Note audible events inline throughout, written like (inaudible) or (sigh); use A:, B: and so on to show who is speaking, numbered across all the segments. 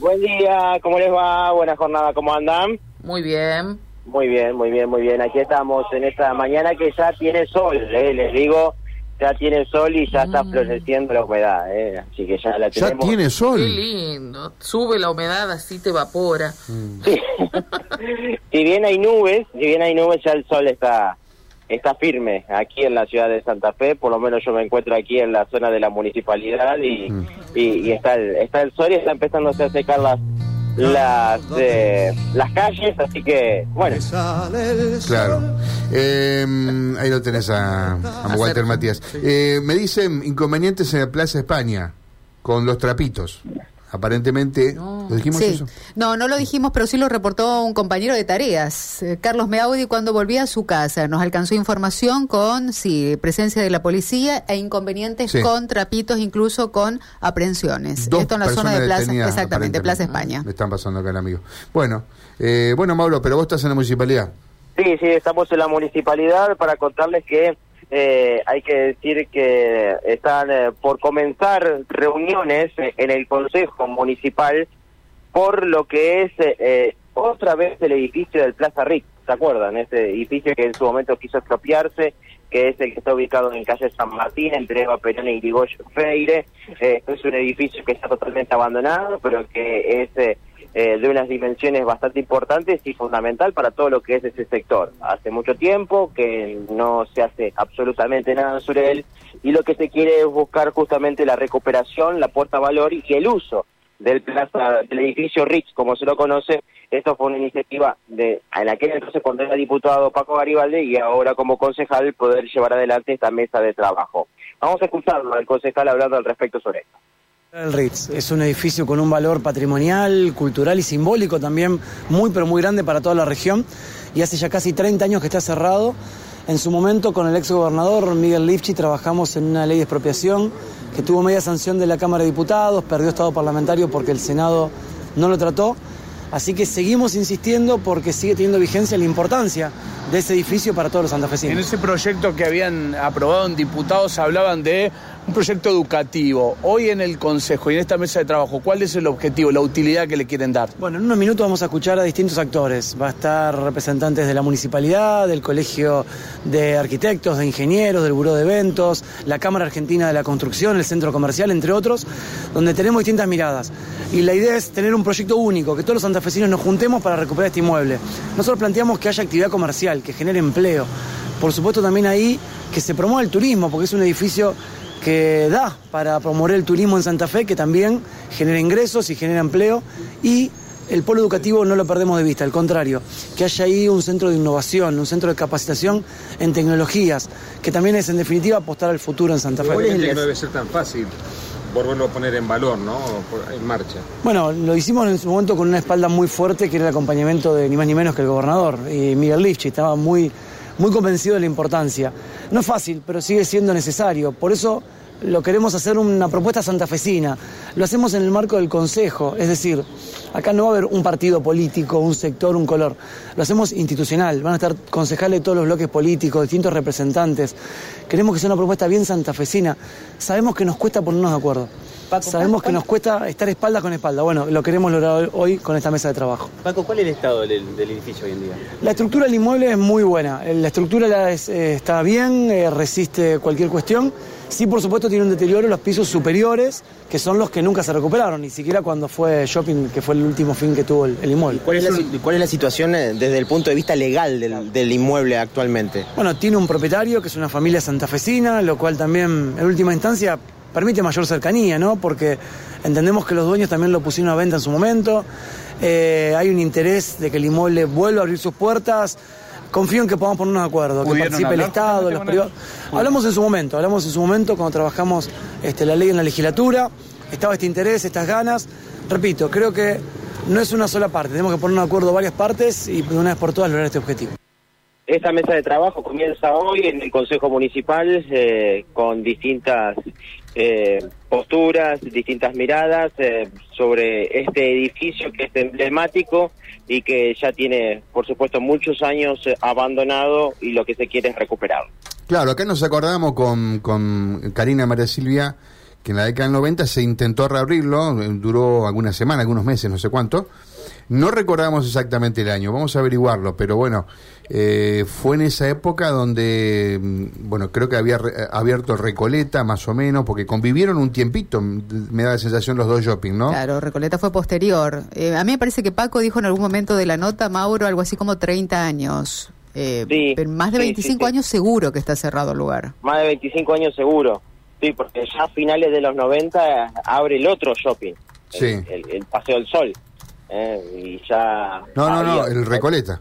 A: Buen día, ¿cómo les va? Buena jornada, ¿cómo andan?
B: Muy bien.
A: Muy bien, muy bien, muy bien. Aquí estamos en esta mañana que ya tiene sol, ¿eh? les digo, ya tiene sol y ya está
B: Mm.
A: floreciendo la humedad, ¿eh? así que ya la
C: Ya
A: tenemos.
C: tiene
B: Qué
C: sol.
B: lindo. Sube la humedad, así te evapora. (laughs)
A: Sí. (laughs) si bien hay nubes, si bien hay nubes, ya el sol está está firme aquí en la ciudad de Santa Fe, por lo menos yo me encuentro aquí en la zona de la municipalidad y,
C: Mm.
A: y, y está el está el sol y está empezando a secar las las eh, las calles, así que bueno,
C: Claro. Eh, ahí lo tenés a, a Walter Matías. Eh, me dicen inconvenientes en la Plaza España con los trapitos. Aparentemente,
B: No.
C: ¿lo dijimos
D: Sí.
C: eso?
D: No, no lo dijimos, pero sí lo reportó un compañero de tareas, eh, Carlos Meaudi, cuando volvía a su casa. Nos alcanzó información con, sí, presencia de la policía e inconvenientes
C: Sí.
D: con trapitos, incluso con aprehensiones.
C: Dos
D: Esto en la zona de Plaza,
C: detenidas,
D: exactamente, Plaza. España.
C: Me están pasando acá el amigo. Bueno, eh, bueno, Mauro, pero vos estás en la municipalidad.
A: Sí, sí, estamos en la municipalidad para contarles que eh, hay que decir que están eh, por comenzar reuniones eh, en el Consejo Municipal por lo que es eh, otra vez el edificio del Plaza Ric, ¿se acuerdan? Este edificio que en su momento quiso expropiarse, que es el que está ubicado en calle San Martín, entre Eva Perón y Irigoyen Freire. Eh, es un edificio que está totalmente abandonado, pero que es... eh, de unas dimensiones bastante importantes y fundamental para todo lo que es ese sector. Hace mucho tiempo que no se hace absolutamente nada sobre él y lo que se quiere es buscar justamente la recuperación, la puerta valor y el uso del plaza del edificio Rich, como se lo conoce. Esto fue una iniciativa de en aquel entonces cuando era diputado Paco Garibaldi y ahora como concejal poder llevar adelante esta mesa de trabajo. Vamos a escucharlo al concejal hablando al respecto sobre esto.
E: El Ritz es un edificio con un valor patrimonial, cultural y simbólico también muy pero muy grande para toda la región y hace ya casi 30 años que está cerrado. En su momento con el ex gobernador Miguel Lifchi trabajamos en una ley de expropiación que tuvo media sanción de la Cámara de Diputados, perdió estado parlamentario porque el Senado no lo trató. Así que seguimos insistiendo porque sigue teniendo vigencia la importancia de ese edificio para todos los
F: En
E: santafesinos.
F: ese proyecto que habían aprobado en diputados hablaban de un proyecto educativo. Hoy en el Consejo y en esta mesa de trabajo, ¿cuál es el objetivo, la utilidad que le quieren dar?
E: Bueno, en unos minutos vamos a escuchar a distintos actores. Va a estar representantes de la municipalidad, del Colegio de Arquitectos, de Ingenieros, del Buró de Eventos, la Cámara Argentina de la Construcción, el Centro Comercial, entre otros, donde tenemos distintas miradas. Y la idea es tener un proyecto único, que todos los santafesinos nos juntemos para recuperar este inmueble. Nosotros planteamos que haya actividad comercial, que genere empleo. Por supuesto también ahí que se promueva el turismo, porque es un edificio que da para promover el turismo en Santa Fe, que también genera ingresos y genera empleo. Y el polo educativo no lo perdemos de vista, al contrario, que haya ahí un centro de innovación, un centro de capacitación en tecnologías, que también es en definitiva apostar al futuro en Santa Fe.
G: Que no debe ser tan fácil volverlo a poner en valor, ¿no? En marcha.
E: Bueno, lo hicimos en su momento con una espalda muy fuerte, que era el acompañamiento de ni más ni menos que el gobernador, y Miguel Lifchi, estaba muy, muy convencido de la importancia. No es fácil, pero sigue siendo necesario. Por eso lo queremos hacer una propuesta santafesina. Lo hacemos en el marco del Consejo, es decir, acá no va a haber un partido político, un sector, un color. Lo hacemos institucional, van a estar concejales de todos los bloques políticos, distintos representantes. Queremos que sea una propuesta bien santafesina. Sabemos que nos cuesta ponernos de acuerdo. Sabemos que nos cuesta estar espalda con espalda. Bueno, lo queremos lograr hoy con esta mesa de trabajo.
H: Paco, ¿cuál es el estado del, del edificio hoy en día?
E: La estructura del inmueble es muy buena. La estructura la es- eh, está bien, eh, resiste cualquier cuestión. Sí, por supuesto, tiene un deterioro los pisos superiores, que son los que nunca se recuperaron, ni siquiera cuando fue shopping, que fue el último fin que tuvo el, el inmueble.
H: ¿Cuál es, la, si- cuál es la situación eh, desde el punto de vista legal del, del inmueble actualmente?
E: Bueno, tiene un propietario que es una familia santafesina, lo cual también, en última instancia, permite mayor cercanía, ¿no? Porque entendemos que los dueños también lo pusieron a venta en su momento. Eh, hay un interés de que el inmueble vuelva a abrir sus puertas. Confío en que podamos ponernos de acuerdo, que
F: ¿Pudieron
E: participe el Estado, los privados. Hablamos en su momento, hablamos en su momento cuando trabajamos este, la ley en la legislatura. Estaba este interés, estas ganas. Repito, creo que no es una sola parte, tenemos que ponernos de acuerdo varias partes y de una vez por todas lograr este objetivo.
A: Esta mesa de trabajo comienza hoy en el Consejo Municipal eh, con distintas eh, posturas, distintas miradas eh, sobre este edificio que es emblemático y que ya tiene, por supuesto, muchos años eh, abandonado y lo que se quiere es recuperarlo.
C: Claro, acá nos acordamos con, con Karina María Silvia que en la década del 90 se intentó reabrirlo, duró algunas semanas, algunos meses, no sé cuánto. No recordamos exactamente el año, vamos a averiguarlo, pero bueno, eh, fue en esa época donde, mm, bueno, creo que había re- abierto Recoleta más o menos, porque convivieron un tiempito, me da la sensación los dos shopping, ¿no?
D: Claro, Recoleta fue posterior. Eh, a mí me parece que Paco dijo en algún momento de la nota, Mauro, algo así como 30 años. Eh,
A: Sí,
D: pero más de
A: sí,
D: 25
A: sí, sí.
D: años seguro que está cerrado el lugar.
A: Más de 25 años seguro. Sí, porque ya a finales de los 90 abre el otro shopping, el, el- el Paseo del Sol. Eh, y ya...
C: No, no, no, el Recoleta.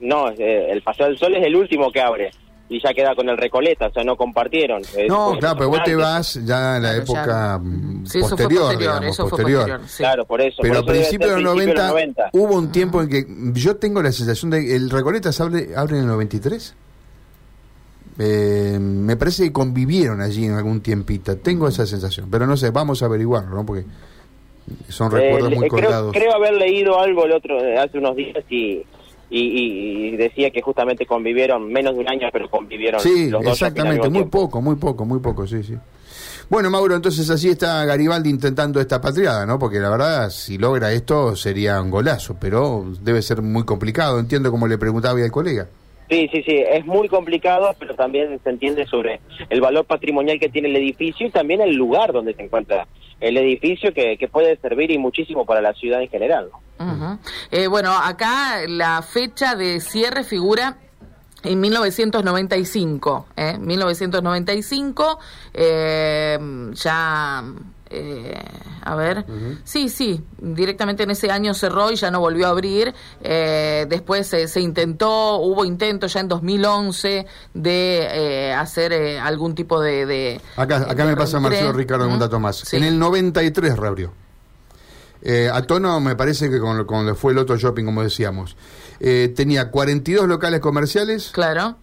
A: No, eh, el Paseo del Sol es el último que abre. Y ya queda con el Recoleta, o sea, no compartieron.
C: No, claro, pero vos te vas ya en la
B: Claro,
C: época
B: ya.
C: mm,
B: Sí, eso fue
C: posterior,
B: posterior,
C: digamos,
B: eso fue
C: posterior.
B: posterior. sí.
A: Claro, por eso.
C: Pero
A: por
C: a principios de los
A: principio
C: 90, hubo un tiempo en que yo tengo la sensación de que el Recoleta se abre, abre en el 93. Eh, me parece que convivieron allí en algún tiempito. Tengo esa sensación, pero no sé, vamos a averiguarlo, ¿no? Porque son recuerdos
A: Eh,
C: muy
A: creo,
C: colgados.
A: creo haber leído algo el otro eh, hace unos días y, y, decía que justamente convivieron menos de un año, pero convivieron
C: Sí,
A: los dos
C: exactamente, muy
A: tiempo.
C: poco, muy poco, muy poco, sí, sí. Bueno, Mauro, entonces así está Garibaldi intentando esta patriada, ¿no? Porque la verdad, si logra esto, sería un golazo, pero debe ser muy complicado. Entiendo como le preguntaba al colega.
A: Sí, sí, sí, es muy complicado, pero también se entiende sobre el valor patrimonial que tiene el edificio y también el lugar donde se encuentra el edificio que, que puede servir y muchísimo para la ciudad en general. ¿no?
B: Eh, bueno, acá la fecha de cierre figura en 1995. ¿eh? 1995, eh, ya, eh, a ver, sí, sí, directamente en ese año cerró y ya no volvió a abrir. Eh, después eh, se intentó, hubo intentos ya en 2011 de eh, hacer eh, algún tipo de... de
C: Acá, acá
B: de
C: me pasa. Marcelo Ricardo un dato más.
B: Sí.
C: En el 93 reabrió. Eh, a tono me parece que con, cuando fue el otro shopping, como decíamos. Eh, tenía 42 locales comerciales,
B: Claro.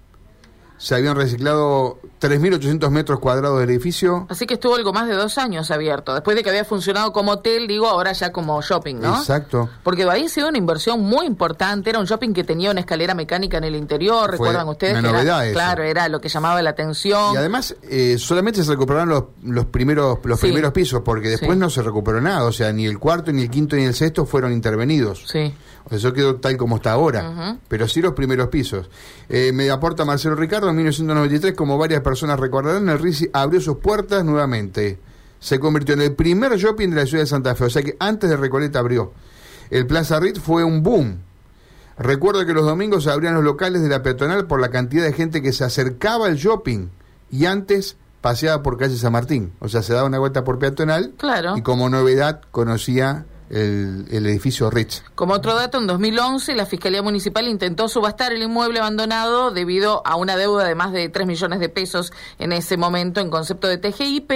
C: Se habían reciclado 3.800 metros cuadrados del edificio.
B: Así que estuvo algo más de dos años abierto. Después de que había funcionado como hotel, digo, ahora ya como shopping, ¿no?
C: Exacto.
B: Porque había sido una inversión muy importante. Era un shopping que tenía una escalera mecánica en el interior.
C: Fue
B: ¿Recuerdan ustedes?
C: una
B: que era-
C: novedad eso.
B: Claro, era lo que llamaba la atención.
C: Y además, eh, solamente se recuperaron los, los primeros los
B: Sí.
C: primeros pisos, porque después
B: Sí.
C: no se recuperó nada. O sea, ni el cuarto, ni el quinto, ni el sexto fueron intervenidos.
B: Sí.
C: O sea, eso quedó tal como está ahora. Pero sí los primeros pisos. Eh, me aporta Marcelo Ricardo, en 1993, como varias personas recordarán, el RISI abrió sus puertas nuevamente. Se convirtió en el primer shopping de la ciudad de Santa Fe. O sea que antes de Recoleta abrió. El Plaza Rit fue un boom. Recuerdo que los domingos se abrían los locales de la peatonal por la cantidad de gente que se acercaba al shopping y antes paseaba por calle San Martín. O sea, se daba una vuelta por peatonal
B: Claro.
C: y como novedad conocía el, edificio Rich.
B: Como otro dato, en 2011 la Fiscalía Municipal intentó subastar el inmueble abandonado debido a una deuda de más de 3 millones de pesos en ese momento en concepto de TGIP.